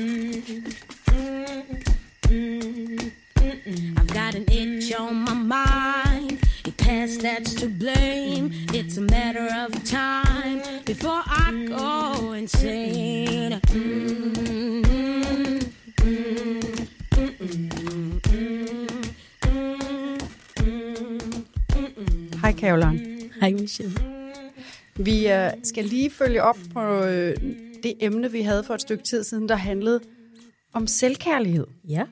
I've got an itch on my mind. Your past that's to blame. It's a matter of time before I go insane. Hej Caroline. Hej Michelle. Vi øh, skal lige følge op på øh, det emne, vi havde for et stykke tid siden, der handlede om selvkærlighed. Ja.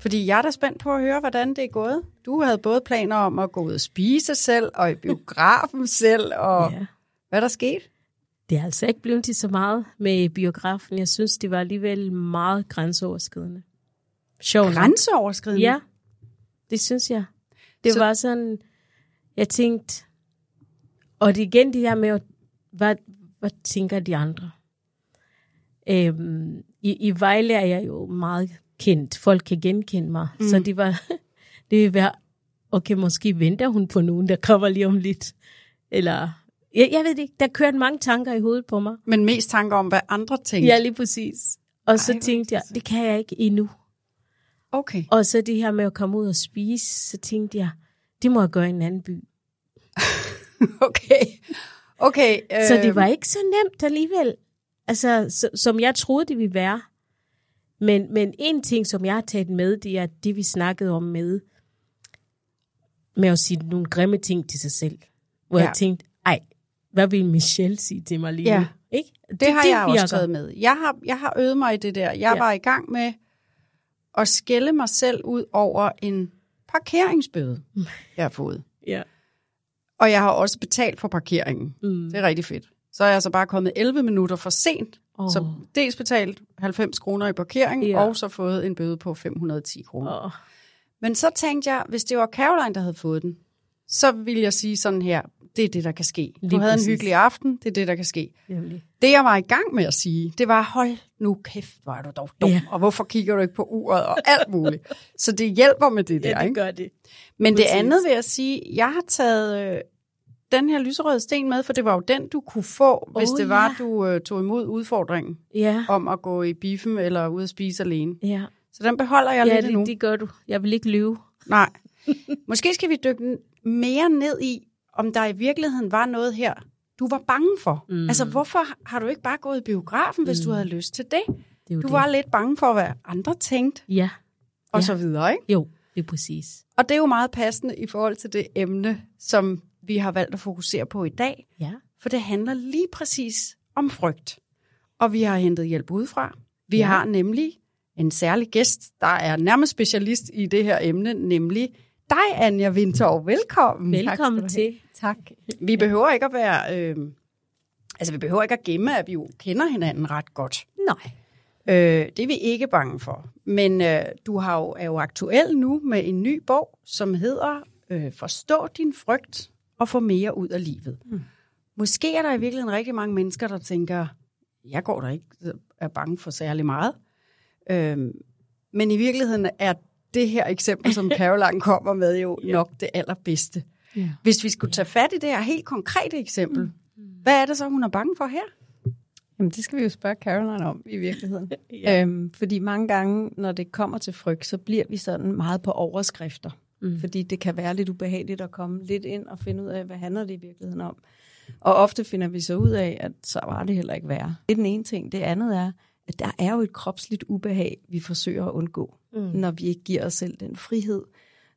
Fordi jeg er da spændt på at høre, hvordan det er gået. Du havde både planer om at gå ud og spise selv, og i biografen selv, og ja. hvad der skete? Det er altså ikke blevet til så meget med biografen. Jeg synes, det var alligevel meget grænseoverskridende. Sjov nok. Grænseoverskridende? Ja, det synes jeg. Det Så- var sådan, jeg tænkte, og det igen det her med, hvad, hvad tænker de andre? Øhm, i, I Vejle er jeg jo meget kendt. Folk kan genkende mig. Mm. Så det var, det vil være, okay, måske venter hun på nogen, der kommer lige om lidt. Eller, jeg, jeg ved det ikke, der kørte mange tanker i hovedet på mig. Men mest tanker om, hvad andre tænkte. Ja, lige præcis. Og så Ej, hvor tænkte jeg, det kan jeg ikke endnu. Okay. Og så det her med at komme ud og spise, så tænkte jeg, det må jeg gøre i en anden by. Okay. Okay. Øh, Så det var ikke så nemt alligevel, altså, så, som jeg troede, det ville være. Men, men en ting, som jeg har taget med, det er det, vi snakkede om med, med at sige nogle grimme ting til sig selv. Hvor Ja. jeg tænkte, ej, hvad vil Michelle sige til mig lige Ja. nu? Ikke? Det, det har jeg virker. også taget med. Jeg har, jeg har øvet mig i det der. Jeg ja. Ja. var i gang med at skælde mig selv ud over en parkeringsbøde, jeg har fået. Ja. Og jeg har også betalt for parkeringen. Mm. Det er rigtig fedt. Så er jeg så bare kommet 11 minutter for sent. Oh. Så dels betalt 90 kroner i parkering, Ja. og så fået en bøde på 510 kroner. Åh. Men så tænkte jeg, hvis det var Caroline, der havde fået den, så ville jeg sige sådan her, det er det, der kan ske. Du Lige havde præcis. en hyggelig aften, det er det, der kan ske. Nemlig. Det, jeg var i gang med at sige, det var, hold nu kæft, hvor er du dog dum, ja. Og hvorfor kigger du ikke på uret, og alt muligt. Så det hjælper med det der, Ja, det ikke? gør det. Men det Præcis. andet vil jeg sige, jeg har taget øh, den her lyserøde sten med, for det var jo den, du kunne få, hvis Oh, det var, ja. du øh, tog imod udfordringen Ja, om at gå i biffen eller ud at spise alene. ja. Så den beholder jeg ja lidt endnu. det, det gør du. Jeg vil ikke lyve. Nej. Måske skal vi dykke mere ned i, om der i virkeligheden var noget her, du var bange for. Mm. Altså, hvorfor har du ikke bare gået i biografen, hvis mm. du havde lyst til det? Det Du det. var lidt bange for, hvad andre tænkte, Ja, og Ja. så videre, ikke? jo, det er præcis. Og det er jo meget passende i forhold til det emne, som vi har valgt at fokusere på i dag, Ja. for det handler lige præcis om frygt. Og vi har hentet hjælp udefra. Vi ja. Har nemlig en særlig gæst, der er nærmest specialist i det her emne, nemlig dig, Anja Vintorv. Velkommen. Velkommen Tak til. Tak. Vi behøver ikke at være... Øh, altså, vi behøver ikke at gemme, at vi jo kender hinanden ret godt. Nej. Øh, det er vi ikke bange for. Men øh, du har jo, er jo aktuel nu med en ny bog, som hedder øh, Forstå din frygt og få mere ud af livet. Mm. Måske er der i virkeligheden rigtig mange mennesker, der tænker, jeg går der ikke, er bange for særlig meget. Øh, men i virkeligheden er det her eksempel, som Caroline kommer med, jo yeah. nok det allerbedste. Yeah. Hvis vi skulle tage fat i det her helt konkrete eksempel, mm. hvad er det så, hun er bange for her? Jamen, det skal vi jo spørge Caroline om i virkeligheden. ja. øhm, fordi mange gange, når det kommer til frygt, så bliver vi sådan meget på overskrifter. Mm. Fordi det kan være lidt ubehageligt at komme lidt ind og finde ud af, hvad handler det i virkeligheden om. Og ofte finder vi så ud af, at så var det heller ikke værre. Det er den ene ting. Det andet er, at der er jo et kropsligt ubehag, vi forsøger at undgå, mm. når vi ikke giver os selv den frihed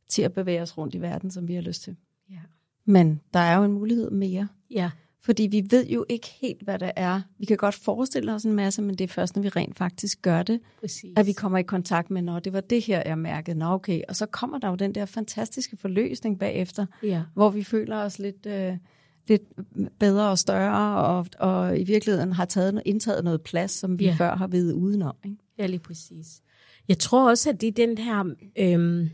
til at bevæge os rundt i verden, som vi har lyst til. Ja. Men der er jo en mulighed mere. Ja. Fordi vi ved jo ikke helt, hvad det er. Vi kan godt forestille os en masse, men det er først, når vi rent faktisk gør det, Præcis. at vi kommer i kontakt med, når det var det her, jeg mærkede. Nå, okay. Og så kommer der jo den der fantastiske forløsning bagefter, ja. hvor vi føler os lidt, øh, lidt bedre og større, og, og i virkeligheden har taget, indtaget noget plads, som vi ja. før har ved udenom. Ikke? Ja, lige præcis. Jeg tror også, at det er den her... Øh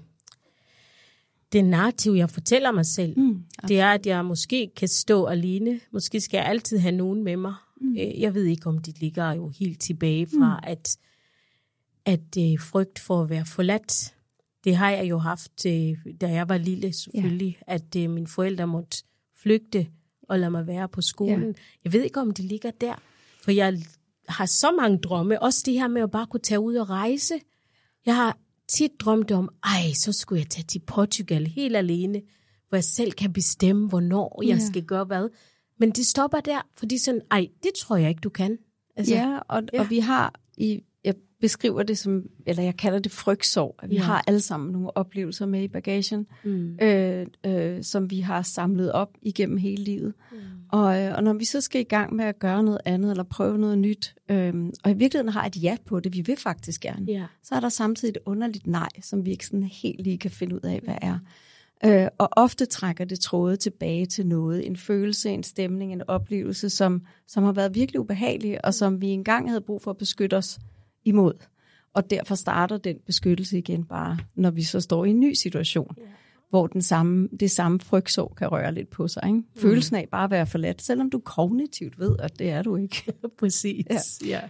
det narrativ, jeg fortæller mig selv, mm, det er, at jeg måske kan stå alene. Måske skal jeg altid have nogen med mig. Mm. Øh, jeg ved ikke, om det ligger jo helt tilbage fra, mm. at, at uh, frygt for at være forladt. Det har jeg jo haft, uh, da jeg var lille selvfølgelig, ja. at uh, mine forældre måtte flygte og lade mig være på skolen. Ja. Jeg ved ikke, om det ligger der, for jeg har så mange drømme. Også det her med at bare kunne tage ud og rejse. Jeg har tit drømte om, ej, så skulle jeg tage til Portugal helt alene, hvor jeg selv kan bestemme, hvornår jeg ja. skal gøre hvad. Men det stopper der, fordi sådan, ej, det tror jeg ikke, du kan. Altså, ja, og, ja, og vi har i beskriver det som, eller jeg kalder det frygtsorg, at vi ja. har alle sammen nogle oplevelser med i bagagen, mm. øh, øh, som vi har samlet op igennem hele livet. Mm. Og, øh, og når vi så skal i gang med at gøre noget andet, eller prøve noget nyt, øh, og i virkeligheden har et ja på det, vi vil faktisk gerne, ja. så er der samtidig et underligt nej, som vi ikke sådan helt lige kan finde ud af, hvad er. Øh, og ofte trækker det tråde tilbage til noget, en følelse, en stemning, en oplevelse, som, som har været virkelig ubehagelig, og som vi engang havde brug for at beskytte os imod. Og derfor starter den beskyttelse igen bare, når vi så står i en ny situation, yeah. hvor den samme, det samme frygtsår kan røre lidt på sig. Ikke? Mm. Følelsen af bare at være forladt, selvom du kognitivt ved, at det er du ikke. Præcis. Ja. ja.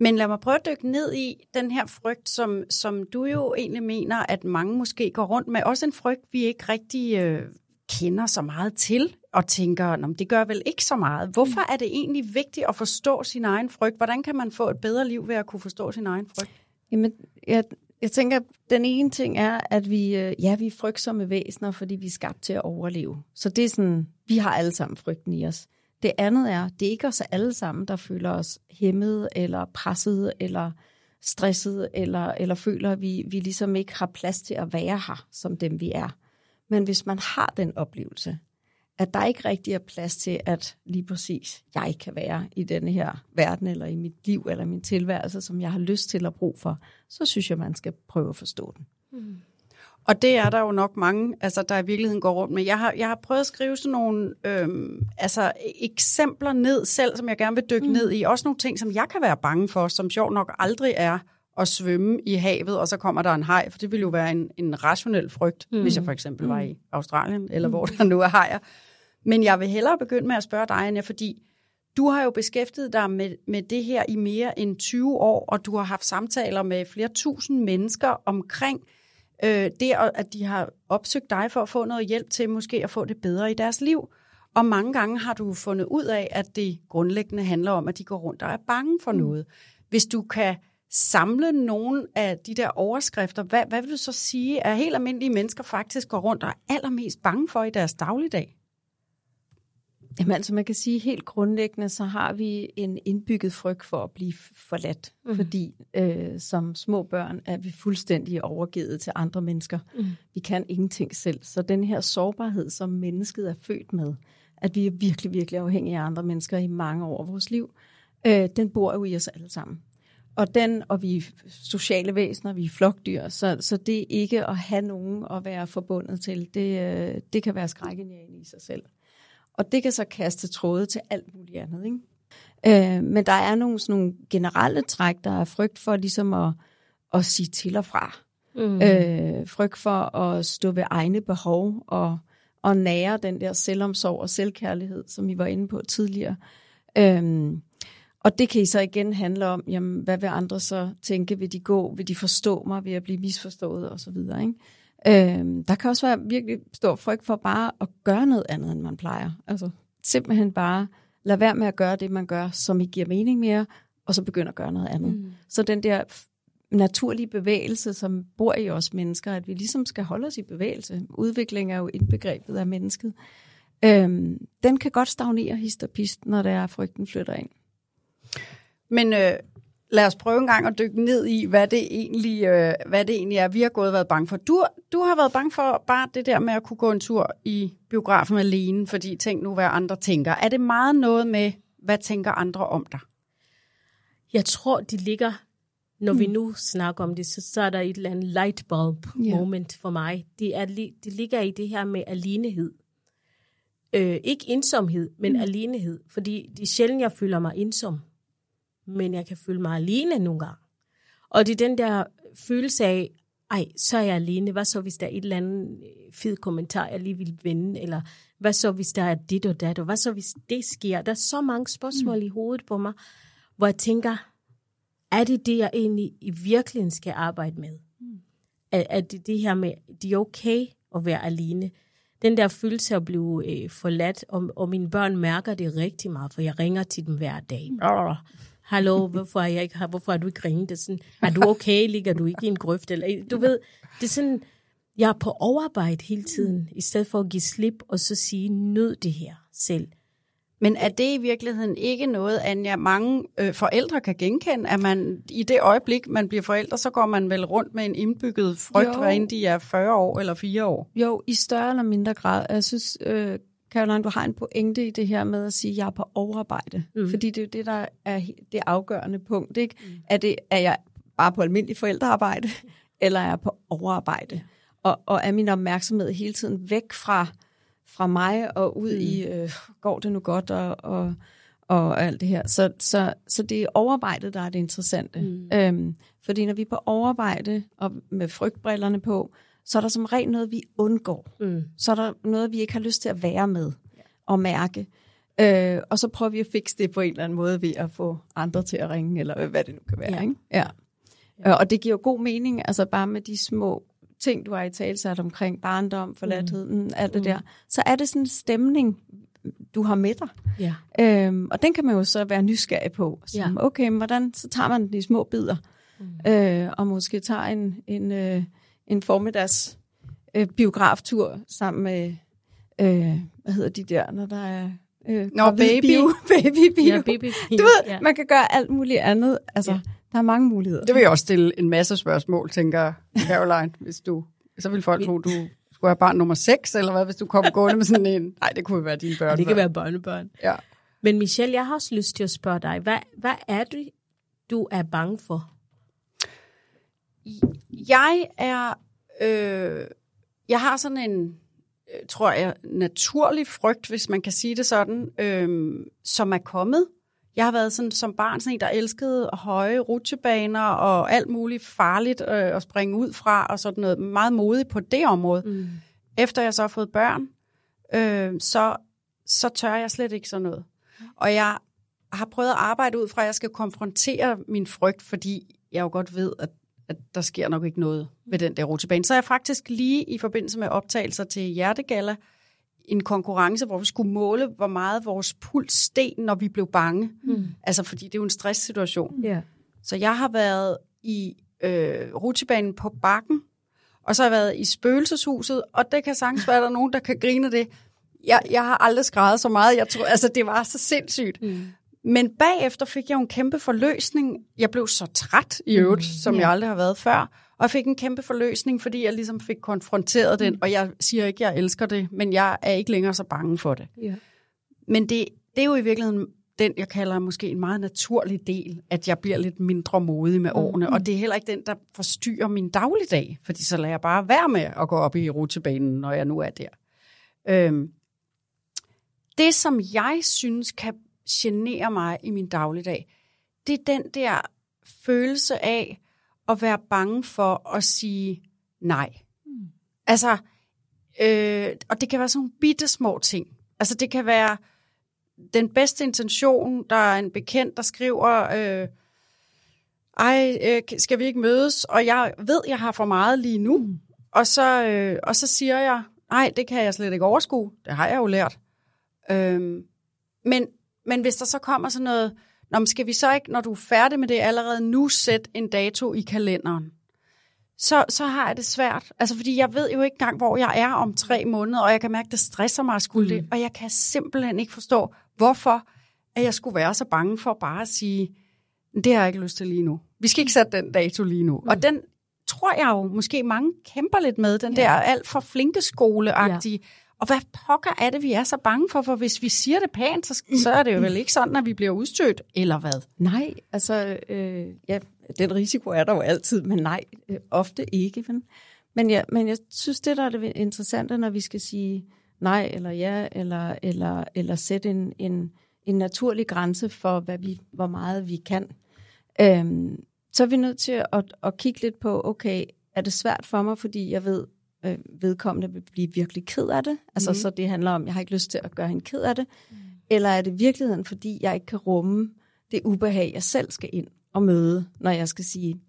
Men lad mig prøve at dykke ned i den her frygt, som, som du jo egentlig mener, at mange måske går rundt med. Også en frygt, vi ikke rigtig øh, kender så meget til, og tænker, det gør vel ikke så meget. Hvorfor er det egentlig vigtigt at forstå sin egen frygt? Hvordan kan man få et bedre liv ved at kunne forstå sin egen frygt? Jamen, jeg, jeg tænker, den ene ting er, at vi, øh, ja, vi er frygtsomme væsener, fordi vi er skabt til at overleve. Så det er sådan, vi har alle sammen frygten i os. Det andet er, det er ikke os alle sammen, der føler os hæmmet, eller presset, eller stresset, eller, eller føler, at vi, vi ligesom ikke har plads til at være her, som dem vi er. Men hvis man har den oplevelse, at der ikke rigtig er plads til, at lige præcis jeg kan være i denne her verden, eller i mit liv, eller min tilværelse, som jeg har lyst til at bruge for, så synes jeg, man skal prøve at forstå den. Mm. Og det er der jo nok mange, altså, der i virkeligheden går rundt med. Jeg har, jeg har prøvet at skrive sådan nogle øhm, altså, eksempler ned selv, som jeg gerne vil dykke mm. ned i. Også nogle ting, som jeg kan være bange for, som sjov nok aldrig er at svømme i havet, og så kommer der en haj, for det ville jo være en, en rationel frygt, mm. hvis jeg for eksempel mm. var i Australien, eller mm. hvor der nu er hajer. Men jeg vil hellere begynde med at spørge dig, Anja, fordi du har jo beskæftiget dig med, med det her i mere end 20 år, og du har haft samtaler med flere tusind mennesker omkring øh, det, at de har opsøgt dig for at få noget hjælp til måske at få det bedre i deres liv. Og mange gange har du fundet ud af, at det grundlæggende handler om, at de går rundt og er bange for mm. noget. Hvis du kan samle nogle af de der overskrifter, hvad, hvad vil du så sige, at helt almindelige mennesker faktisk går rundt og er allermest bange for i deres dagligdag? Jamen altså man kan sige helt grundlæggende, så har vi en indbygget frygt for at blive forladt, mm. fordi øh, som små børn er vi fuldstændig overgivet til andre mennesker. Mm. Vi kan ingenting selv. Så den her sårbarhed, som mennesket er født med, at vi er virkelig, virkelig afhængige af andre mennesker i mange år af vores liv, øh, den bor jo i os alle sammen. Og den, og vi er sociale væsener, vi er flokdyr, så, så det ikke at have nogen at være forbundet til, det, øh, det kan være skrækkenjagende i sig selv. Og det kan så kaste tråde til alt muligt andet. Ikke? Øh, men der er nogle, sådan nogle generelle træk, der er frygt for ligesom at, at sige til og fra. Mm. Øh, frygt for at stå ved egne behov og, og nære den der selvomsorg og selvkærlighed, som vi var inde på tidligere. Øhm, og det kan I så igen handle om, jamen, hvad vil andre så tænke? Vil de gå? Vil de forstå mig? Vil jeg blive misforstået? Og så videre, ikke? Øhm, der kan også være virkelig stor frygt for bare at gøre noget andet, end man plejer. Altså simpelthen bare lade være med at gøre det, man gør, som ikke giver mening mere, og så begynde at gøre noget andet. Mm. Så den der naturlige bevægelse, som bor i os mennesker, at vi ligesom skal holde os i bevægelse. Udvikling er jo indbegrebet af mennesket. Øhm, den kan godt stagnere hist og pist, når der er frygten flytter ind. Men øh, lad os prøve en gang at dykke ned i, hvad det egentlig, øh, hvad det egentlig er, vi har gået og været bange for. Du, du har været bange for bare det der med at kunne gå en tur i biografen alene, fordi tænk nu, hvad andre tænker. Er det meget noget med, hvad tænker andre om dig? Jeg tror, de ligger, når mm. vi nu snakker om det, så, så er der et eller andet light bulb moment yeah. for mig. Det, er, det ligger i det her med alenehed. Øh, ikke ensomhed, men mm. alenehed. Fordi det er sjældent, jeg føler mig ensom men jeg kan føle mig alene nogle gange. Og det er den der følelse af, ej, så er jeg alene. Hvad så, hvis der er et eller andet øh, fed kommentar, jeg lige vil vende? Eller hvad så, hvis der er dit og dat? Og hvad så, hvis det sker? Der er så mange spørgsmål mm. i hovedet på mig, hvor jeg tænker, er det det, jeg egentlig i virkeligheden skal arbejde med? Mm. Er, er det det her med, det er okay at være alene? Den der følelse af at blive øh, forladt, og, og mine børn mærker det rigtig meget, for jeg ringer til dem hver dag. Mm hallo, hvorfor er, jeg ikke, hvorfor er du ikke ringet? Det er, sådan, er du okay? Ligger du ikke i en grøft? Eller, du ved, det er sådan, jeg er på overarbejde hele tiden, i stedet for at give slip og så sige, nød det her selv. Men er det i virkeligheden ikke noget, Anja, mange øh, forældre kan genkende, at man i det øjeblik, man bliver forældre, så går man vel rundt med en indbygget frygt, hvad end de er 40 år eller 4 år? Jo, i større eller mindre grad. Jeg synes, øh, Caroline, du har en pointe i det her med at sige, at jeg er på overarbejde. Mm. Fordi det er jo det, der er det afgørende punkt. Ikke? Mm. Er, det, er jeg bare på almindelig forældrearbejde, eller er jeg på overarbejde? Og, og er min opmærksomhed hele tiden væk fra, fra mig og ud mm. i, øh, går det nu godt, og, og, og alt det her. Så, så, så det er overarbejdet, der er det interessante. Mm. Øhm, fordi når vi er på overarbejde, og med frygtbrillerne på, så er der som regel noget, vi undgår. Mm. Så er der noget, vi ikke har lyst til at være med og mærke. Øh, og så prøver vi at fikse det på en eller anden måde ved at få andre til at ringe, eller hvad det nu kan være. Ja. Ikke? Ja. Ja. Og det giver jo god mening, altså bare med de små ting, du har i talsat omkring barndom, forladthed, mm. alt det mm. der, så er det sådan en stemning, du har med dig. Ja. Øhm, og den kan man jo så være nysgerrig på. Så, ja. Okay, hvordan, så tager man de små bidder, mm. øh, og måske tager en, en, øh, en formiddags øh, biograftur sammen med, øh, hvad hedder de der, når der er... Øh, Nå, baby. Bio, baby bio. Ja, baby bio. Du ved, ja. man kan gøre alt muligt andet. Altså, ja. der er mange muligheder. Det vil jeg også stille en masse spørgsmål, tænker Caroline, hvis du... Så vil folk tro, du skulle have barn nummer 6, eller hvad, hvis du kom gående med sådan en... Nej, det kunne være dine børn. Ja, det kan være børnebørn. Ja. Men Michelle, jeg har også lyst til at spørge dig, hvad, hvad er det, du er bange for? Jeg er, øh, jeg har sådan en, øh, tror jeg, naturlig frygt, hvis man kan sige det sådan, øh, som er kommet. Jeg har været sådan, som barn sådan en, der elskede høje rutsjebaner og alt muligt farligt øh, at springe ud fra, og sådan noget meget modigt på det område. Mm. Efter jeg så har fået børn, øh, så, så tør jeg slet ikke sådan noget. Og jeg har prøvet at arbejde ud fra, at jeg skal konfrontere min frygt, fordi jeg jo godt ved, at at der sker nok ikke noget ved den der rutsjebane. Så er jeg faktisk lige i forbindelse med optagelser til Hjertegalla en konkurrence, hvor vi skulle måle, hvor meget vores puls steg, når vi blev bange. Mm. Altså, fordi det er jo en stresssituation. Yeah. Så jeg har været i øh, rutsjebanen på bakken, og så har jeg været i spøgelseshuset, og det kan sagtens være, at der er nogen, der kan grine det. Jeg, jeg har aldrig skrevet så meget. Jeg tror, altså, det var så sindssygt. Mm. Men bagefter fik jeg jo en kæmpe forløsning. Jeg blev så træt i øvrigt, mm, som yeah. jeg aldrig har været før. Og jeg fik en kæmpe forløsning, fordi jeg ligesom fik konfronteret mm. den. Og jeg siger ikke, at jeg elsker det, men jeg er ikke længere så bange for det. Yeah. Men det, det er jo i virkeligheden den, jeg kalder måske en meget naturlig del, at jeg bliver lidt mindre modig med mm. årene. Mm. Og det er heller ikke den, der forstyrrer min dagligdag, fordi så lader jeg bare være med at gå op i rutebanen, når jeg nu er der. Øhm, det, som jeg synes kan generer mig i min dagligdag, det er den der følelse af at være bange for at sige nej. Mm. Altså, øh, og det kan være sådan nogle bitte små ting. Altså, det kan være den bedste intention, der er en bekendt, der skriver, øh, ej, øh, skal vi ikke mødes? Og jeg ved, jeg har for meget lige nu. Mm. Og, så, øh, og så siger jeg, nej, det kan jeg slet ikke overskue. Det har jeg jo lært. Øh, men, men hvis der så kommer sådan noget, Nå, men skal vi så ikke, når du er færdig med det, allerede nu sætte en dato i kalenderen? Så, så har jeg det svært. Altså, fordi jeg ved jo ikke engang, hvor jeg er om tre måneder, og jeg kan mærke, at det stresser mig at skulle mm. det. Og jeg kan simpelthen ikke forstå, hvorfor at jeg skulle være så bange for bare at sige, det har jeg ikke lyst til lige nu. Vi skal ikke sætte den dato lige nu. Mm. Og den tror jeg jo måske mange kæmper lidt med, den ja. der alt for flinke skoleagtige. Ja. Og hvad pokker er det, vi er så bange for? For hvis vi siger det pænt, så, så er det jo vel ikke sådan, at vi bliver udstødt, eller hvad? Nej, altså, øh, ja, den risiko er der jo altid, men nej, øh, ofte ikke. Men, men, ja, men jeg synes, det der er det interessante, når vi skal sige nej eller ja, eller, eller, eller sætte en, en, en naturlig grænse for, hvad vi, hvor meget vi kan, øhm, så er vi nødt til at, at kigge lidt på, okay, er det svært for mig, fordi jeg ved, øh, vedkommende vil blive virkelig ked af det. Altså, mm. så det handler om, jeg har ikke lyst til at gøre hende ked af det. Mm. Eller er det virkeligheden, fordi jeg ikke kan rumme det ubehag, jeg selv skal ind og møde, når jeg skal sige,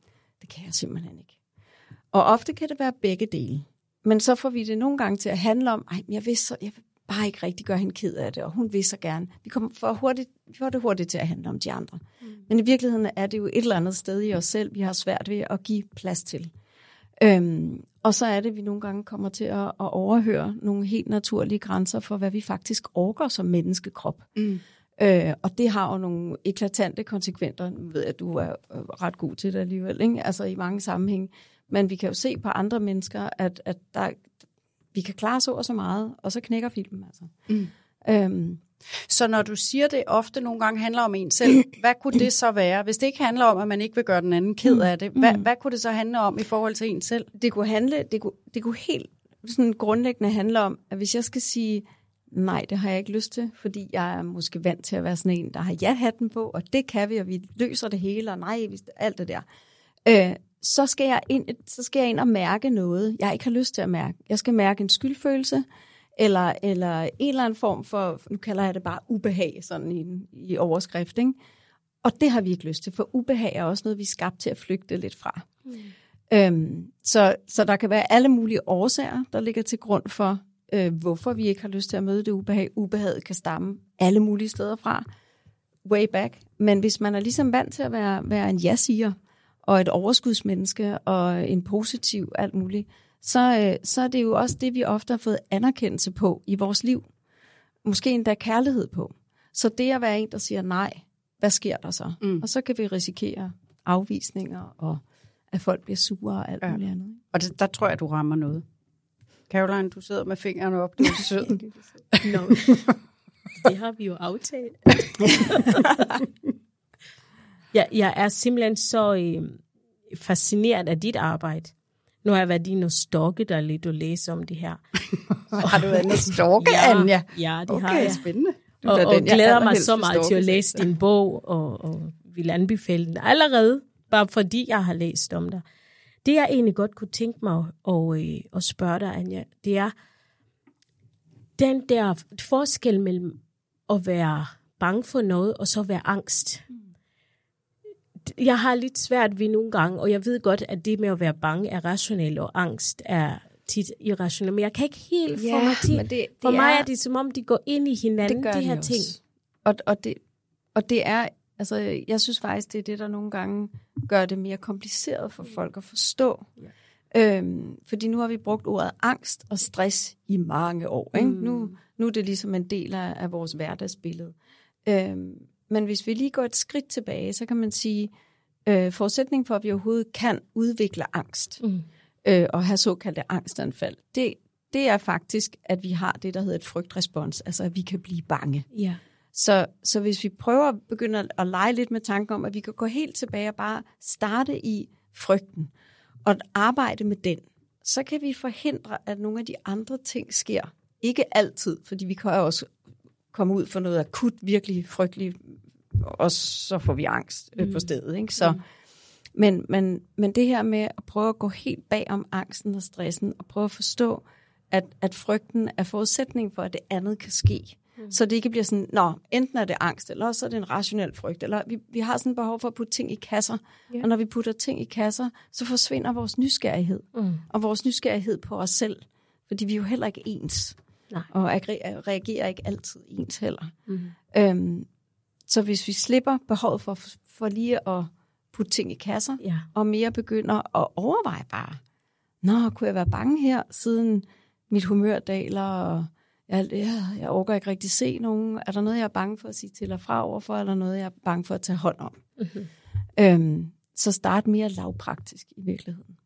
det kan jeg simpelthen ikke. Og ofte kan det være begge dele. Men så får vi det nogle gange til at handle om, ej, jeg vil, så, jeg vil bare ikke rigtig gøre hende ked af det, og hun vil så gerne. Vi kommer for hurtigt, vi får det hurtigt til at handle om de andre. Mm. Men i virkeligheden er det jo et eller andet sted i os selv, vi har svært ved at give plads til. Øhm, og så er det, at vi nogle gange kommer til at, at overhøre nogle helt naturlige grænser for, hvad vi faktisk orker som menneskekrop. Mm. Øh, og det har jo nogle eklatante konsekvenser. Nu ved jeg, at du er øh, ret god til det alligevel, ikke? altså i mange sammenhænge. Men vi kan jo se på andre mennesker, at, at der, vi kan klare så og så meget, og så knækker filmen altså. Mm. Øhm, så når du siger, det ofte nogle gange handler om en selv, hvad kunne det så være? Hvis det ikke handler om, at man ikke vil gøre den anden ked af det, hvad, mm. hvad kunne det så handle om i forhold til en selv? Det kunne handle, det kunne, det kunne helt sådan grundlæggende handle om, at hvis jeg skal sige, nej, det har jeg ikke lyst til, fordi jeg er måske vant til at være sådan en, der har ja-hatten på, og det kan vi, og vi løser det hele, og nej, alt det der. Øh, så skal, jeg ind, så skal jeg ind og mærke noget, jeg ikke har lyst til at mærke. Jeg skal mærke en skyldfølelse, eller, eller en eller anden form for, nu kalder jeg det bare ubehag, sådan i, i overskrift. Ikke? Og det har vi ikke lyst til, for ubehag er også noget, vi er skabt til at flygte lidt fra. Mm. Øhm, så, så der kan være alle mulige årsager, der ligger til grund for, øh, hvorfor vi ikke har lyst til at møde det ubehag. Ubehaget kan stamme alle mulige steder fra, way back. Men hvis man er ligesom vant til at være, være en ja-siger, og et overskudsmenneske, og en positiv alt muligt, så, øh, så er det jo også det, vi ofte har fået anerkendelse på i vores liv. Måske endda kærlighed på. Så det at være en, der siger nej, hvad sker der så? Mm. Og så kan vi risikere afvisninger, og at folk bliver sure og alt ja. muligt andet. Og det, der tror jeg, du rammer noget. Caroline, du sidder med fingrene op, du er sød. no. Det har vi jo aftalt. jeg, jeg er simpelthen så øh, fascineret af dit arbejde. Nu har jeg været inde og stalke dig lidt og læse om det her. har du været inde og stalke, ja, Anja? Ja, det okay, har jeg. spændende. Du og, og den, glæder mig så meget til at læse din bog, og, og vil anbefale den allerede, bare fordi jeg har læst om dig. Det jeg egentlig godt kunne tænke mig at, at, at spørge dig, Anja, det er den der forskel mellem at være bange for noget, og så være angst. Mm jeg har lidt svært ved nogle gange, og jeg ved godt, at det med at være bange er rationelt, og angst er tit irrationelt, men jeg kan ikke helt ja, få mig til. Det, det for mig er, er det som om, de går ind i hinanden, det de her de ting. Og, og, det, og det er, altså jeg synes faktisk, det er det, der nogle gange gør det mere kompliceret for folk at forstå. Ja. Øhm, fordi nu har vi brugt ordet angst og stress i mange år. Ikke? Mm. Nu, nu er det ligesom en del af, af vores hverdagsbillede. Øhm, men hvis vi lige går et skridt tilbage, så kan man sige, øh, forudsætning for, at vi overhovedet kan udvikle angst mm. øh, og have såkaldte angstanfald, det, det er faktisk, at vi har det, der hedder et frygtrespons, altså at vi kan blive bange. Ja. Så, så hvis vi prøver at begynde at, at lege lidt med tanken om, at vi kan gå helt tilbage og bare starte i frygten og arbejde med den, så kan vi forhindre, at nogle af de andre ting sker. Ikke altid, fordi vi kan også kommer ud for noget akut, virkelig frygteligt, og så får vi angst øh, på stedet. Ikke? Så, men, men, men det her med at prøve at gå helt bag om angsten og stressen, og prøve at forstå, at, at frygten er forudsætning for, at det andet kan ske. Mm. Så det ikke bliver sådan, nå, enten er det angst, eller også er det en rationel frygt. Eller vi, vi har sådan et behov for at putte ting i kasser. Ja. Og når vi putter ting i kasser, så forsvinder vores nysgerrighed. Mm. Og vores nysgerrighed på os selv. Fordi vi er jo heller ikke ens. Nej. Og reagerer ikke altid ens heller. Mm. Øhm, så hvis vi slipper behovet for, for lige at putte ting i kasser, Ja. og mere begynder at overveje bare, Nå, kunne jeg være bange her, siden mit humør daler, og jeg, jeg, jeg orker ikke rigtig se nogen. Er der noget, jeg er bange for at sige til eller fra overfor, eller noget, jeg er bange for at tage hånd om? Mhm. Øhm, så start mere lavpraktisk i virkeligheden.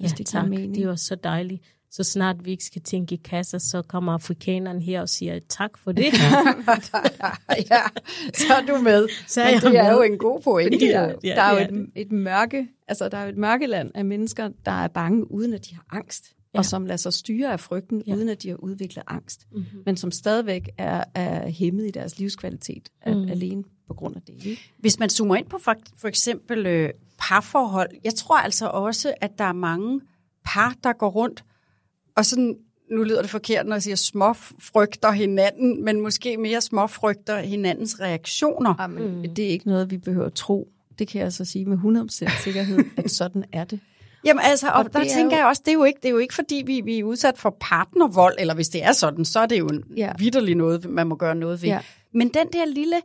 Ja, det tak. mening. Det var så dejligt. Så snart vi ikke skal tænke i kasser, så kommer afrikaneren her og siger tak for det. ja, så er du med. Så er Men jeg det er med. jo en god pointe. Ja. Ja. der er jo er et, et mørke, altså der er jo et mørkeland af mennesker, der er bange, uden at de har angst. Ja. Og som lader sig styre af frygten, Ja. uden at de har udviklet angst. Mhm. Men som stadigvæk er, er hæmmet i deres livskvalitet, Mm. alene på grund af det. Hvis man zoomer ind på for, for eksempel øh, parforhold, jeg tror altså også, at der er mange par, der går rundt, og sådan, nu lyder det forkert, når jeg siger småfrygter hinanden, men måske mere småfrygter hinandens reaktioner. Jamen, mm. Det er ikke noget, vi behøver at tro. Det kan jeg så sige med 100% sikkerhed, at sådan er det. Jamen altså, og, Og der er tænker jo- jeg også, det er jo ikke, det er jo ikke fordi, vi, vi er udsat for partnervold, eller hvis det er sådan, så er det jo ja. Ja. vidderlig noget, man må gøre noget ved. Ja. Men den der lille,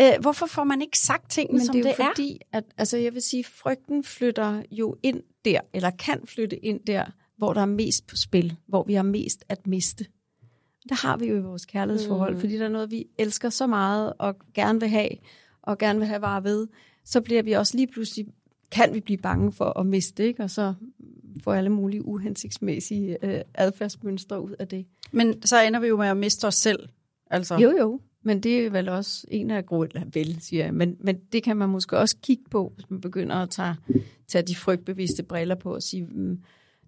øh, hvorfor får man ikke sagt tingene, Men som det er jo det er? fordi, at altså, jeg vil sige, frygten flytter jo ind der, eller kan flytte ind der, hvor der er mest på spil, hvor vi har mest at miste. Det har vi jo i vores kærlighedsforhold, mm. fordi der er noget, vi elsker så meget og gerne vil have, og gerne vil have varer ved, så bliver vi også lige pludselig, kan vi blive bange for at miste, ikke? og så får alle mulige uhensigtsmæssige øh, adfærdsmønstre ud af det. Men så ender vi jo med at miste os selv. Altså. Jo, jo. Men det er vel også en af grundene, vel, siger jeg. Men, men det kan man måske også kigge på, hvis man begynder at tage, tage de frygtbevidste briller på og sige, mm,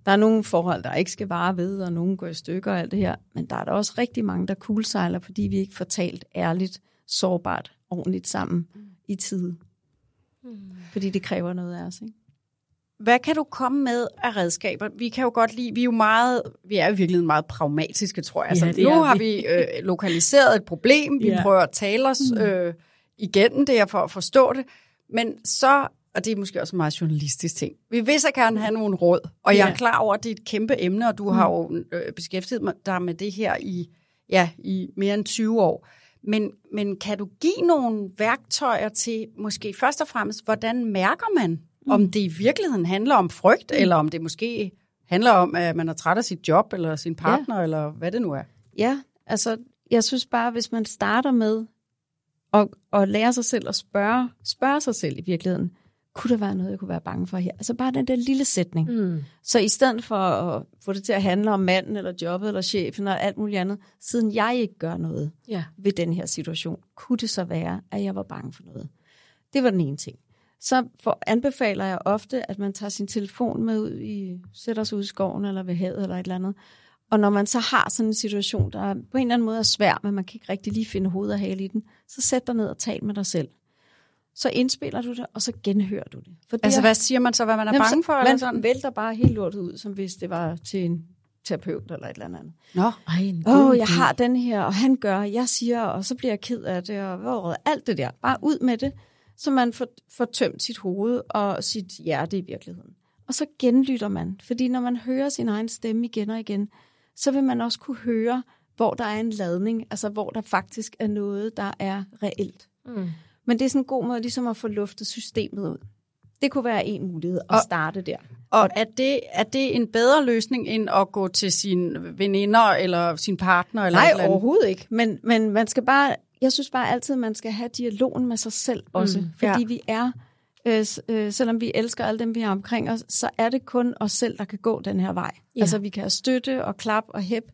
der er nogle forhold, der ikke skal vare ved, og nogle går i stykker og alt det her. Men der er der også rigtig mange, der kulsejler, fordi vi ikke får talt ærligt, sårbart, ordentligt sammen i tide. Fordi det kræver noget af os, ikke? Hvad kan du komme med af redskaber? Vi kan jo godt lide, vi er jo meget, vi er jo virkelig meget pragmatiske, tror jeg. Altså, Ja, det nu har vi. vi øh, lokaliseret et problem, vi Ja. ja. prøver at tale os øh, igennem det her for at forstå det, men så, og det er måske også en meget journalistisk ting, vi vil så gerne have nogle råd, og jeg er Ja. klar over, at det er et kæmpe emne, og du har jo øh, beskæftiget dig med det her i, ja, i mere end 20 år. Men, men kan du give nogle værktøjer til, måske først og fremmest, hvordan mærker man, mm. om det i virkeligheden handler om frygt, mm. eller om det måske handler om, at man er træt af sit job, eller sin partner, ja. eller hvad det nu er? Ja, altså, jeg synes bare, hvis man starter med at, at lære sig selv at spørge, spørge sig selv i virkeligheden, kunne der være noget, jeg kunne være bange for her? Altså bare den der lille sætning. Mm. Så i stedet for at få det til at handle om manden, eller jobbet, eller chefen, og alt muligt andet, siden jeg ikke gør noget Ja. ved den her situation, kunne det så være, at jeg var bange for noget? Det var den ene ting. Så for, anbefaler jeg ofte, at man tager sin telefon med ud i, sætter sig ud i skoven eller ved havet eller et eller andet. Og når man så har sådan en situation, der på en eller anden måde er svær, men man kan ikke rigtig lige finde hoved og hale i den, så sæt dig ned og tal med dig selv. Så indspiller du det, og så genhører du det. For det Altså, hvad siger man så, hvad man er Jamen, bange for? Eller Man sådan? vælter bare helt lortet ud, som hvis det var til en terapeut eller et eller andet. Nå, Ej, en Åh, god oh, jeg idé. har den her, og han gør, jeg siger, og så bliver jeg ked af det, og hvad, alt det der. Bare ud med det, så man får, får tømt sit hoved og sit hjerte i virkeligheden. Og så genlytter man, fordi når man hører sin egen stemme igen og igen, så vil man også kunne høre, hvor der er en ladning, altså hvor der faktisk er noget, der er reelt. Mm. Men det er sådan en god måde ligesom at få luftet systemet ud. Det kunne være en mulighed at Og- starte der. og er det, er det en bedre løsning, end at gå til sine veninder, eller sin partner, eller Nej, eller overhovedet ikke. Men, men man skal bare, jeg synes bare altid, man skal have dialogen med sig selv også. Mm, fordi ja. vi er, øh, øh, selvom vi elsker alle dem, vi har omkring os, så er det kun os selv, der kan gå den her vej. Ja. Altså vi kan have støtte og klap og hæb,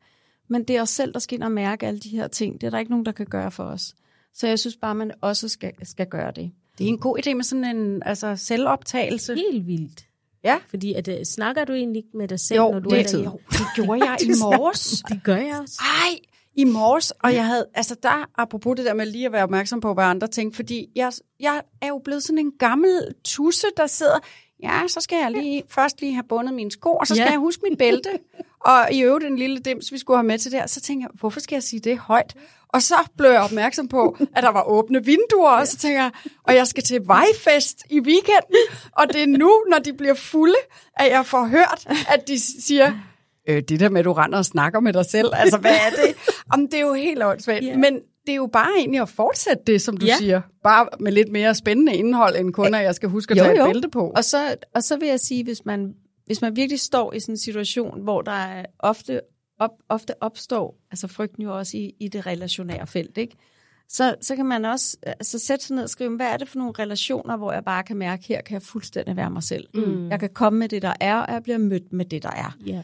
men det er os selv, der skal ind og mærke alle de her ting. Det er der ikke nogen, der kan gøre for os. Så jeg synes bare, man også skal, skal gøre det. Det er en god idé med sådan en altså, selvoptagelse. Helt vildt. Ja. Fordi at, uh, snakker du egentlig ikke med dig selv, Jo, når du det, er der? jo, det gjorde jeg i morges. Det gør jeg også. Ej, i morges, og jeg havde, altså der, apropos det der med lige at være opmærksom på, hvad andre tænker, fordi jeg, jeg er jo blevet sådan en gammel tusse, der sidder, ja, så skal jeg lige først lige have bundet mine sko, og så skal Ja. jeg huske mit bælte, og i øvrigt en lille dims, vi skulle have med til der. Så tænker jeg, hvorfor skal jeg sige det højt? Og så blev jeg opmærksom på, at der var åbne vinduer, og så tænker jeg, og jeg skal til vejfest i weekenden, og det er nu, når de bliver fulde, at jeg får hørt, at de siger, øh, det der med, at du render og snakker med dig selv, altså hvad er det? Om det er jo helt åndssvagt, Ja. men det er jo bare egentlig at fortsætte det, som du Ja. siger, bare med lidt mere spændende indhold, end kun at jeg skal huske at Jo, tage jo. et bælte på. Og så, og så vil jeg sige, hvis man, hvis man virkelig står i sådan en situation, hvor der er ofte, op, ofte opstår, altså frygten jo også i, i det relationære felt, ikke? Så, så kan man også altså, sætte sig ned og skrive, hvad er det for nogle relationer, hvor jeg bare kan mærke, her kan jeg fuldstændig være mig selv. Mm. Jeg kan komme med det, der er, og jeg bliver mødt med det, der er. Ja.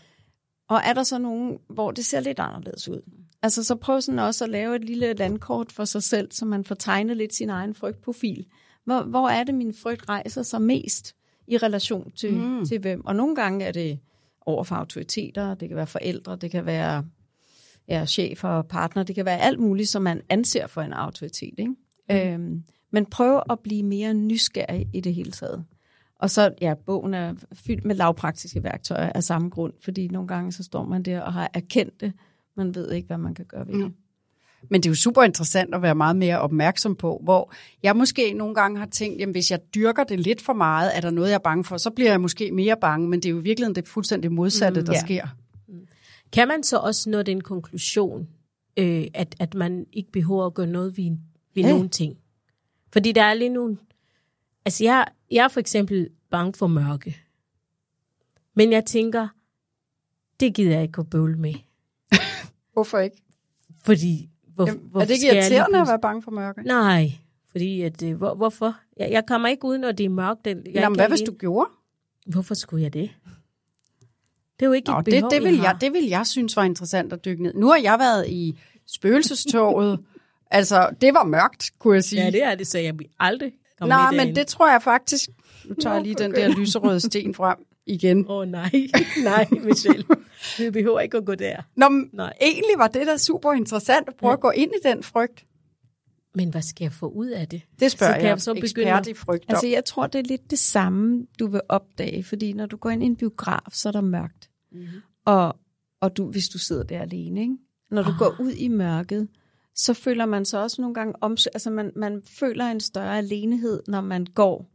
Og er der så nogen, hvor det ser lidt anderledes ud? Altså så prøv sådan også at lave et lille landkort for sig selv, så man får tegnet lidt sin egen frygtprofil. Hvor, hvor er det, min frygt rejser sig mest i relation til, mm. til hvem? Og nogle gange er det over for autoriteter, det kan være forældre, det kan være ja, chefer og partner, det kan være alt muligt, som man anser for en autoritet. Ikke? Mm. Øhm, men prøv at blive mere nysgerrig i det hele taget. Og så, ja, bogen er fyldt med lavpraktiske værktøjer af samme grund, fordi nogle gange så står man der og har erkendt det, man ved ikke, hvad man kan gøre ved det. Men det er jo super interessant at være meget mere opmærksom på, hvor jeg måske nogle gange har tænkt, jamen hvis jeg dyrker det lidt for meget, er der noget, jeg er bange for, så bliver jeg måske mere bange, men det er jo i virkeligheden det fuldstændig modsatte, mm, der ja. sker. Kan man så også nå den konklusion, øh, at, at man ikke behøver at gøre noget ved, ved Ja. nogle ting? Fordi der er lige nogle... Altså, jeg, jeg er for eksempel bange for mørke. Men jeg tænker, det gider jeg ikke at bøvle med. Hvorfor ikke? Fordi, hvor, Jamen, er det ikke jeg lige irriterende at være bange for mørke? Nej, fordi at, øh, hvor, hvorfor? Jeg, jeg kommer ikke ud, når det er mørkt. Den, jeg Nå, men ikke hvad hvis du gjorde? Hvorfor skulle jeg det? Det er jo ikke Nå, et det, behov, det, vil har. jeg, det vil jeg synes var interessant at dykke ned. Nu har jeg været i spøgelsestoget. altså, det var mørkt, kunne jeg sige. Ja, det er det, så jeg aldrig Nej, men det tror jeg faktisk... Nu tager jeg lige den der lyserøde sten frem igen. Åh oh, nej, nej, Michelle. Vi behøver ikke at gå der. Nå, men Nej. egentlig var det da super interessant at prøve at gå ind i den frygt. Men hvad skal jeg få ud af det? Det spørger Så kan jeg, jeg så begynde i frygt. Altså, jeg tror, det er lidt det samme, du vil opdage, fordi når du går ind i en biograf, så er der mørkt. Mm-hmm. Og, og du, hvis du sidder der alene, ikke? når du Ah. går ud i mørket, så føler man så også nogle gange om, altså man, man føler en større alenehed, når man går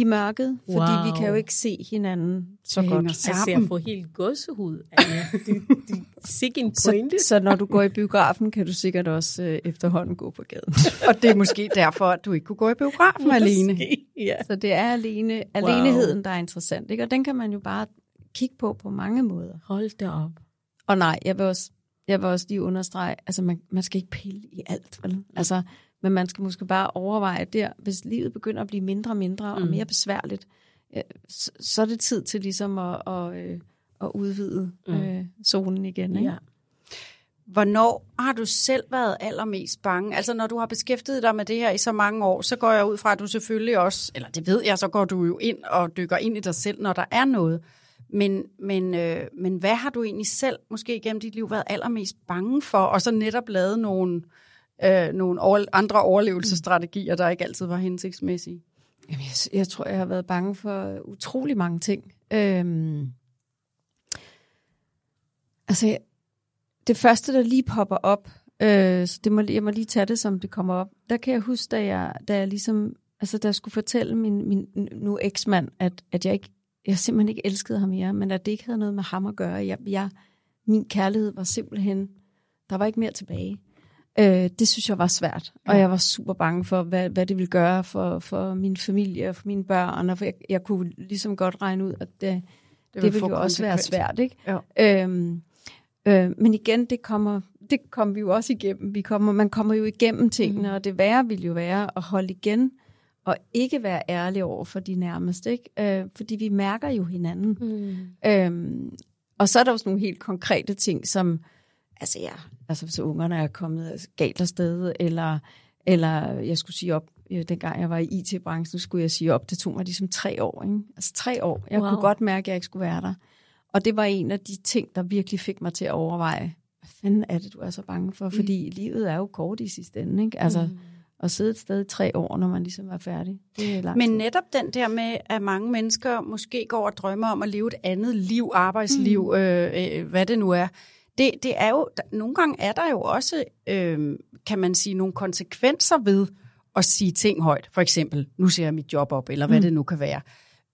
i mørket, fordi Wow. vi kan jo ikke se hinanden så Det godt. hænger Altså, jeg får helt gåsehud. Sikke en Så, pointe. så når du går i biografen, kan du sikkert også øh, efterhånden gå på gaden. Og det er måske derfor, at du ikke kunne gå i biografen alene. Måske, Ja. Så det er alene, aleneheden, der er interessant. Ikke? Og den kan man jo bare kigge på på mange måder. Hold da op. Og nej, jeg vil også, jeg vil også lige understrege, altså man, man skal ikke pille i alt, vel? Altså, men man skal måske bare overveje der, hvis livet begynder at blive mindre og mindre og Mm. mere besværligt, øh, så, så er det tid til ligesom at, at, øh, at udvide Mm. øh, zonen igen. Ikke? Ja. Hvornår har du selv været allermest bange? Altså, når du har beskæftiget dig med det her i så mange år, så går jeg ud fra, at du selvfølgelig også, eller det ved jeg, så går du jo ind og dykker ind i dig selv, når der er noget. Men, men, øh, men hvad har du egentlig selv, måske gennem dit liv, været allermest bange for, og så netop lavet nogle, øh, Øh, nogle over, andre overlevelsesstrategier, der ikke altid var hensigtsmæssige? Jamen, jeg, jeg tror, jeg har været bange for utrolig mange ting. Øhm, altså, det første, der lige popper op, øh, så det må, jeg må lige tage det, som det kommer op. Der kan jeg huske, da jeg, da jeg ligesom, altså, da jeg skulle fortælle min, min nu eksmand, at, at jeg ikke, jeg simpelthen ikke elskede ham mere, men at det ikke havde noget med ham at gøre. Jeg, jeg, min kærlighed var simpelthen, der var ikke mere tilbage. Øh, det synes jeg var svært, og Ja. jeg var super bange for, hvad, hvad det ville gøre for, for min familie og for mine børn, og for jeg, jeg kunne ligesom godt regne ud, at det, det, det ville jo også være svært. Ikke? Jo. Øhm, øh, men igen, det kommer, det kommer vi jo også igennem. Vi kommer, man kommer jo igennem tingene, mm. og det værre vil jo være at holde igen og ikke være ærlig over for de nærmeste. Ikke? Øh, fordi vi mærker jo hinanden. Mm. Øhm, og så er der også nogle helt konkrete ting, som, altså ja, altså hvis ungerne er kommet galt afsted, eller, eller jeg skulle sige op, øh, dengang jeg var i IT-branchen, skulle jeg sige op, det tog mig ligesom tre år. Ikke? Altså tre år. Jeg Wow. kunne godt mærke, at jeg ikke skulle være der. Og det var en af de ting, der virkelig fik mig til at overveje, hvad fanden er det, du er så bange for? Fordi mm. livet er jo kort i sidste ende, ikke? Altså, mm. at sidde et sted i tre år, når man ligesom er færdig, det er lang Men netop den der med, at mange mennesker måske går og drømmer om at leve et andet liv, arbejdsliv, mm. øh, øh, hvad det nu er, det, det er jo, der, nogle gange er der jo også, øh, kan man sige, nogle konsekvenser ved at sige ting højt. For eksempel, nu ser jeg mit job op, eller hvad mm. det nu kan være.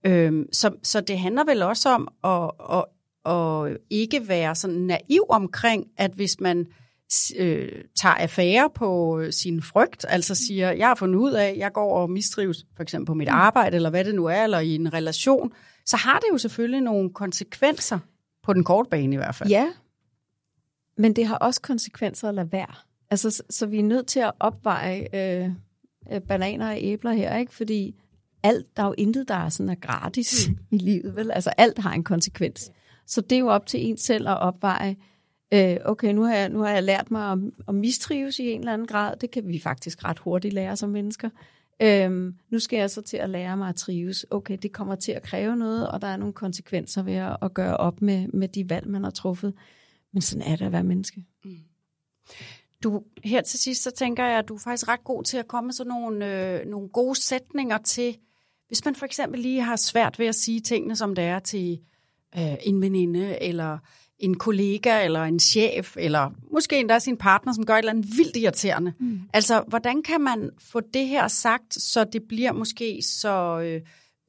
Øh, så, så det handler vel også om at, at, at ikke være sådan naiv omkring, at hvis man øh, tager affære på sin frygt, altså siger, jeg har fundet ud af, jeg går og mistrives for eksempel på mit arbejde, eller hvad det nu er, eller i en relation, så har det jo selvfølgelig nogle konsekvenser, på den korte bane i hvert fald. Ja, men det har også konsekvenser at lade være. Altså, så, så vi er nødt til at opveje øh, øh, bananer og æbler her, ikke? Fordi alt, der er jo intet, der er sådan er gratis mm. i livet, vel? Altså alt har en konsekvens. Så det er jo op til en selv at opveje, øh, okay, nu har, jeg, nu har jeg lært mig at, at mistrives i en eller anden grad. Det kan vi faktisk ret hurtigt lære som mennesker. Øhm, nu skal jeg så til at lære mig at trives. Okay, det kommer til at kræve noget, og der er nogle konsekvenser ved at, at gøre op med, med de valg, man har truffet. Men sådan er det at være menneske. Mm. Du, her til sidst, så tænker jeg, at du er faktisk ret god til at komme med sådan nogle, øh, nogle gode sætninger til, hvis man for eksempel lige har svært ved at sige tingene, som det er til øh, en veninde, eller en kollega, eller en chef, eller måske endda sin partner, som gør et eller andet vildt irriterende. Mm. Altså, hvordan kan man få det her sagt, så det bliver måske så... Øh,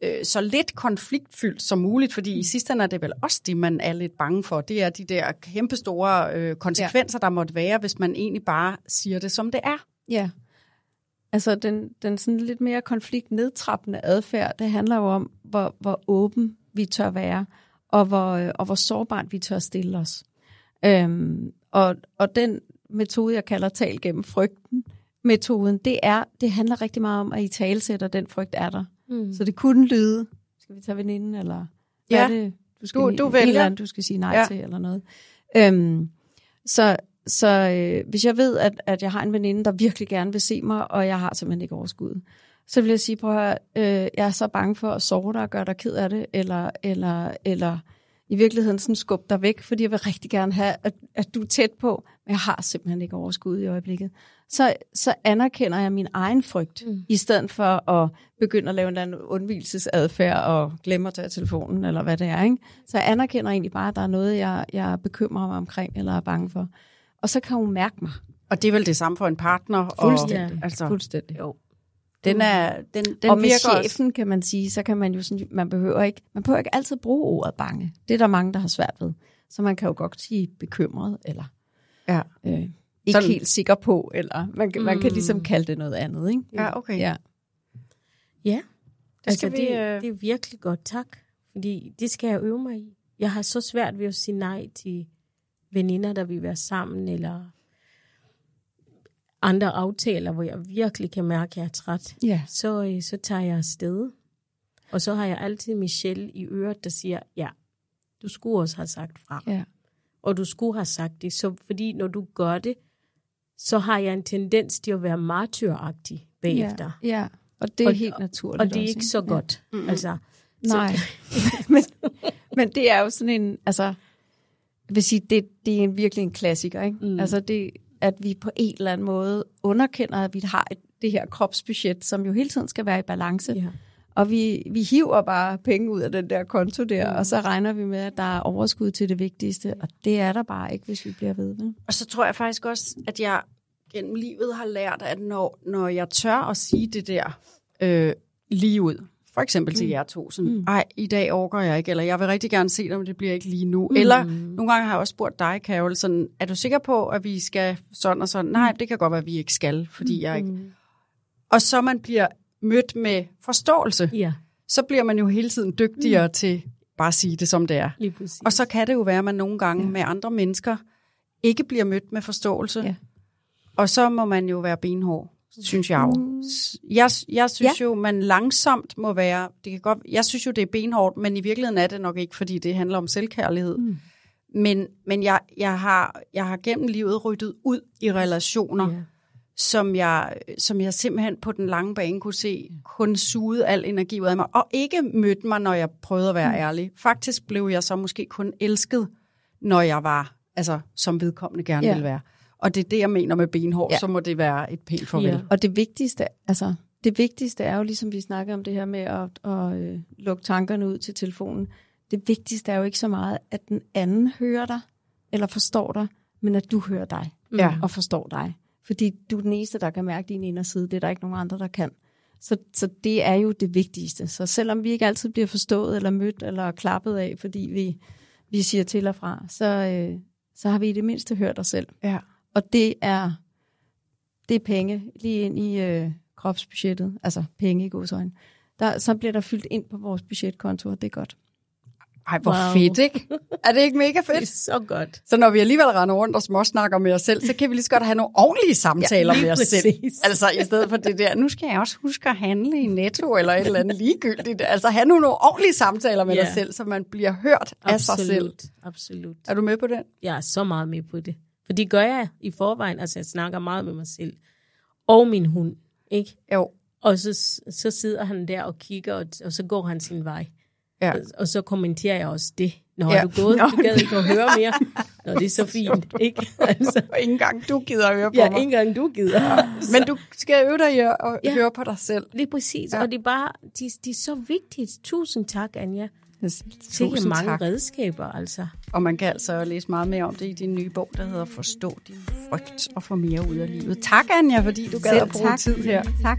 øh, så lidt konfliktfyldt som muligt, fordi i sidste ende er det vel også det, man er lidt bange for. Det er de der kæmpestore øh, konsekvenser, ja. der måtte være, hvis man egentlig bare siger det, som det er. Ja. Altså den, den sådan lidt mere konfliktnedtrappende adfærd, det handler jo om, hvor, hvor åben vi tør være, og hvor, øh, og hvor sårbart vi tør stille os. Øhm, og, og den metode, jeg kalder tal gennem frygten, metoden, det er, det handler rigtig meget om, at I talsætter, den frygt er der. Mm. Så det kunne lyde, skal vi tage veninden, eller hvad Ja. er det, du skal, Du- du eller vælger. anden, du skal sige nej ja. til, eller noget. Øhm, så så øh, hvis jeg ved, at, at jeg har en veninde, der virkelig gerne vil se mig, og jeg har simpelthen ikke overskud, så vil jeg sige, prøv at høre, øh, jeg er så bange for at sove dig og gøre dig ked af det, eller, eller, eller i virkeligheden sådan skubbe dig væk, fordi jeg vil rigtig gerne have, at, at du er tæt på, men jeg har simpelthen ikke overskud i øjeblikket. Så, så anerkender jeg min egen frygt, mm. i stedet for at begynde at lave en eller anden undvigelsesadfærd og glemme at tage telefonen, eller hvad det er. Ikke? Så jeg anerkender egentlig bare, at der er noget, jeg, jeg bekymrer mig omkring, eller er bange for. Og så kan hun mærke mig. Og det er vel det samme for en partner. Fuldstændig. Og, altså, Fuldstændig. Jo. Den, er, den, den og med virker også. chefen, kan man sige, så kan man jo sådan, man behøver ikke, man behøver ikke altid bruge ordet bange. Det er der mange, der har svært ved. Så man kan jo godt sige bekymret, eller Ja. øh, ikke Sådan- helt sikker på, eller man, kan- man kan ligesom kalde det noget andet. Ikke? Ja, okay. Ja. Ja, Det skal altså, vi, det, øh, det er virkelig godt, tak. Fordi det skal jeg øve mig i. Jeg har så svært ved at sige nej til veninder, der vil være sammen, eller andre aftaler, hvor jeg virkelig kan mærke, at jeg er træt. Ja. Så, øh, så tager jeg afsted. Og så har jeg altid Michelle i øret, der siger, ja, du skulle også have sagt fra. ja. Og du skulle have sagt det. Så fordi når du gør det, så har jeg en tendens til at være martyragtig bagefter. Ja, ja. Og det er Og- helt naturligt Og det er også, ikke så godt. Mm-hmm. Altså, Nej, men, men det er jo sådan en, altså, jeg vil sige, det, det er en, virkelig en klassiker, ikke? Mm. Altså det, at vi på en eller anden måde underkender, at vi har et, det her kropsbudget, som jo hele tiden skal være i balance. Ja. Og vi, vi hiver bare penge ud af den der konto der, mm. og så regner vi med, at der er overskud til det vigtigste, og det er der bare ikke, hvis vi bliver ved. Vel? Og så tror jeg faktisk også, at jeg gennem livet har lært, at når, når jeg tør at sige det der øh, lige ud, for eksempel til jer to, sådan, mm. ej, i dag overgår jeg ikke, eller jeg vil rigtig gerne se det, men det bliver ikke lige nu. Mm. Eller nogle gange har jeg også spurgt dig, Carol, sådan, er du sikker på, at vi skal sådan og sådan? Nej, det kan godt være, at vi ikke skal, fordi jeg ikke... Og så man bliver mødt med forståelse, ja, så bliver man jo hele tiden dygtigere mm. til bare at sige det, som det er. Og så kan det jo være, at man nogle gange ja. med andre mennesker ikke bliver mødt med forståelse. Ja. Og så må man jo være benhård, synes jeg jo. S- Jeg, jeg synes ja. jo, man langsomt må være... Det kan godt, jeg synes jo, det er benhårdt, men i virkeligheden er det nok ikke, fordi det handler om selvkærlighed. Mm. Men, men jeg, jeg, har, jeg har gennem livet ryddet ud i relationer, Ja. som, jeg, som jeg simpelthen på den lange bane kunne se, kun sugede al energi ud af mig, og ikke mødte mig, når jeg prøvede at være mm. ærlig. Faktisk blev jeg så måske kun elsket, når jeg var altså, som vedkommende gerne Ja. ja. vil være. Og det er det, jeg mener med benhår, Ja. så må det være et pænt farvel. Ja. Ja. Og det vigtigste, altså, det vigtigste er jo, ligesom vi snakker om det her med at, at øh, lukke tankerne ud til telefonen, det vigtigste er jo ikke så meget, at den anden hører dig, eller forstår dig, men at du hører dig, Ja. og forstår dig. Fordi du er den eneste, der kan mærke din inderside, det er der ikke nogen andre, der kan. Så, så det er jo det vigtigste. Så selvom vi ikke altid bliver forstået, eller mødt, eller klappet af, fordi vi, vi siger til og fra, så, øh, så har vi i det mindste hørt os selv. Ja. Og det er, det er penge lige ind i øh, kropsbudgettet, altså penge i godsøjne. Der, så bliver der fyldt ind på vores budgetkonto, og det er godt. Ej, hvor Wow. fedt, ikke? Er det ikke mega Det er fedt? så godt. Så når vi alligevel render rundt og småsnakker med os selv, så kan vi lige så godt have nogle ordentlige samtaler Ja, med os selv. Altså i stedet for det der, nu skal jeg også huske at handle i Netto eller et eller andet ligegyldigt. Altså have nogle ordentlige samtaler med Ja. dig selv, så man bliver hørt af sig selv. Absolut. Absolut. Er du med på den? Jeg er så meget med på det. For det gør jeg i forvejen. Altså, jeg snakker meget med mig selv. Og min hund, ikke? Jo. Og så, så sidder han der og kigger, og, og så går han sin vej. Ja. Og, og så kommenterer jeg også det. Nå, Ja. er du gået? Nå, Du gad ikke at høre mere. Nå, det er så fint, ikke? Altså, Og ikke engang du gider at høre på ja, mig. ikke engang du gider. Men du skal øve dig at Ja. høre på dig selv. Lige præcis. Ja. Ja. Og det er bare, de, de er så vigtigt. Tusind tak, Anja. Sikke mange tak. redskaber, altså. Og man kan altså læse meget mere om det i din nye bog, der hedder Forstå din frygt og få mere ud af livet. Tak, Anja, fordi du gad at bruge tid her. Tak.